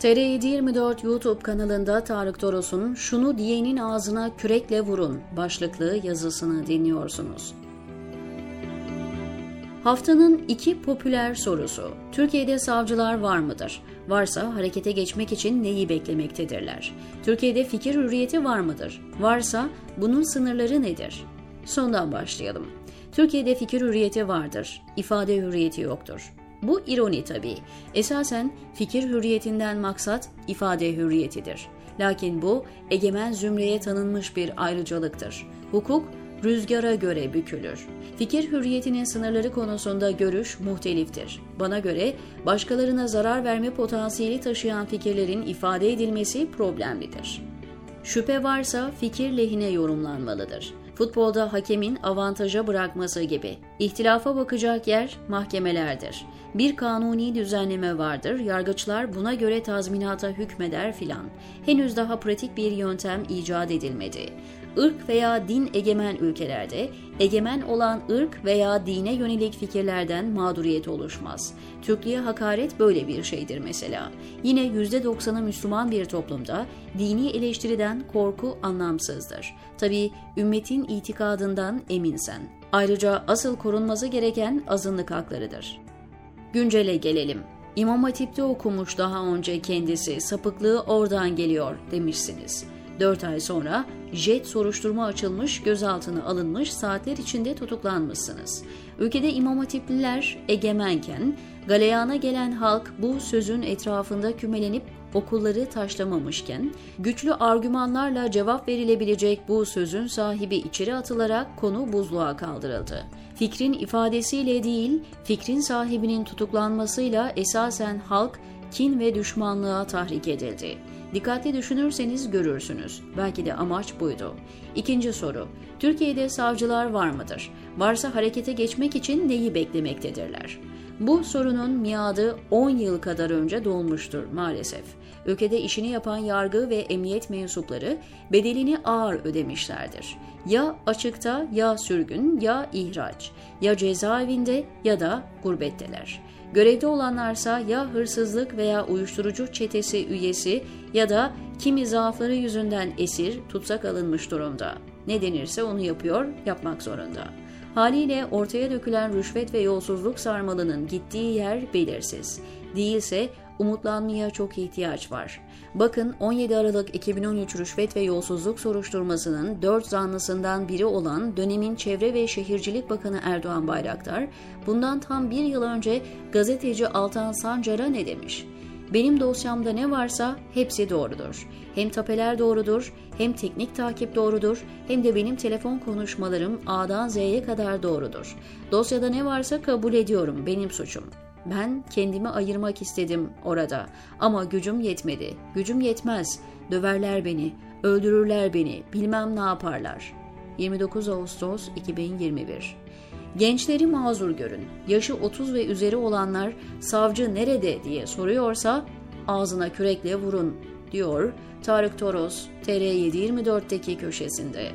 TR724 YouTube kanalında Tarık Toros'un Şunu Diyenin Ağzına Kürekle Vurun başlıklı yazısını dinliyorsunuz. Haftanın iki popüler sorusu. Türkiye'de savcılar var mıdır? Varsa harekete geçmek için neyi beklemektedirler? Türkiye'de fikir hürriyeti var mıdır? Varsa bunun sınırları nedir? Sondan başlayalım. Türkiye'de fikir hürriyeti vardır, ifade hürriyeti yoktur. Bu ironi tabii. Esasen fikir hürriyetinden maksat ifade hürriyetidir. Lakin bu egemen zümreye tanınmış bir ayrıcalıktır. Hukuk rüzgara göre bükülür. Fikir hürriyetinin sınırları konusunda görüş muhteliftir. Bana göre başkalarına zarar verme potansiyeli taşıyan fikirlerin ifade edilmesi problemlidir. Şüphe varsa fikir lehine yorumlanmalıdır. Futbolda hakemin avantaja bırakması gibi. İhtilafa bakacak yer mahkemelerdir. Bir kanuni düzenleme vardır, yargıçlar buna göre tazminata hükmeder filan. Henüz daha pratik bir yöntem icat edilmedi. Irk veya din egemen ülkelerde egemen olan ırk veya dine yönelik fikirlerden mağduriyet oluşmaz. Türklüğe hakaret böyle bir şeydir mesela. Yine %90'ı Müslüman bir toplumda dini eleştiriden korku anlamsızdır. Tabi ümmetin itikadından eminsen. Ayrıca asıl korunması gereken azınlık haklarıdır. Güncele gelelim. İmam Hatip'te okumuş daha önce kendisi, sapıklığı oradan geliyor demişsiniz. 4 ay sonra jet soruşturma açılmış, gözaltına alınmış, saatler içinde tutuklanmışsınız. Ülkede İmam Hatipliler egemenken, galeyana gelen halk bu sözün etrafında kümelenip okulları taşlamamışken, güçlü argümanlarla cevap verilebilecek bu sözün sahibi içeri atılarak konu buzluğa kaldırıldı. Fikrin ifadesiyle değil, fikrin sahibinin tutuklanmasıyla esasen halk kin ve düşmanlığa tahrik edildi. Dikkatli düşünürseniz görürsünüz. Belki de amaç buydu. İkinci soru. Türkiye'de savcılar var mıdır? Varsa harekete geçmek için neyi beklemektedirler? Bu sorunun miadı 10 yıl kadar önce dolmuştur maalesef. Ülkede işini yapan yargı ve emniyet mensupları bedelini ağır ödemişlerdir. Ya açıkta ya sürgün ya ihraç, ya cezaevinde ya da gurbetteler. Görevde olanlarsa ya hırsızlık veya uyuşturucu çetesi üyesi ya da kimi zaafları yüzünden esir, tutsak alınmış durumda. Ne denirse onu yapıyor, yapmak zorunda. Haliyle ortaya dökülen rüşvet ve yolsuzluk sarmalının gittiği yer belirsiz. Değilse umutlanmaya çok ihtiyaç var. Bakın 17 Aralık 2013 rüşvet ve yolsuzluk soruşturmasının 4 zanlısından biri olan dönemin Çevre ve Şehircilik Bakanı Erdoğan Bayraktar, bundan tam bir yıl önce gazeteci Altan Sancar'a ne demiş? Benim dosyamda ne varsa hepsi doğrudur. Hem tapeler doğrudur, hem teknik takip doğrudur, hem de benim telefon konuşmalarım A'dan Z'ye kadar doğrudur. Dosyada ne varsa kabul ediyorum, benim suçum. Ben kendimi ayırmak istedim orada ama gücüm yetmedi. Gücüm yetmez. Döverler beni, öldürürler beni, bilmem ne yaparlar. 29 Ağustos 2021 Gençleri mazur görün. Yaşı 30 ve üzeri olanlar savcı nerede diye soruyorsa ağzına kürekle vurun diyor Tarık Toros TR724'teki köşesinde.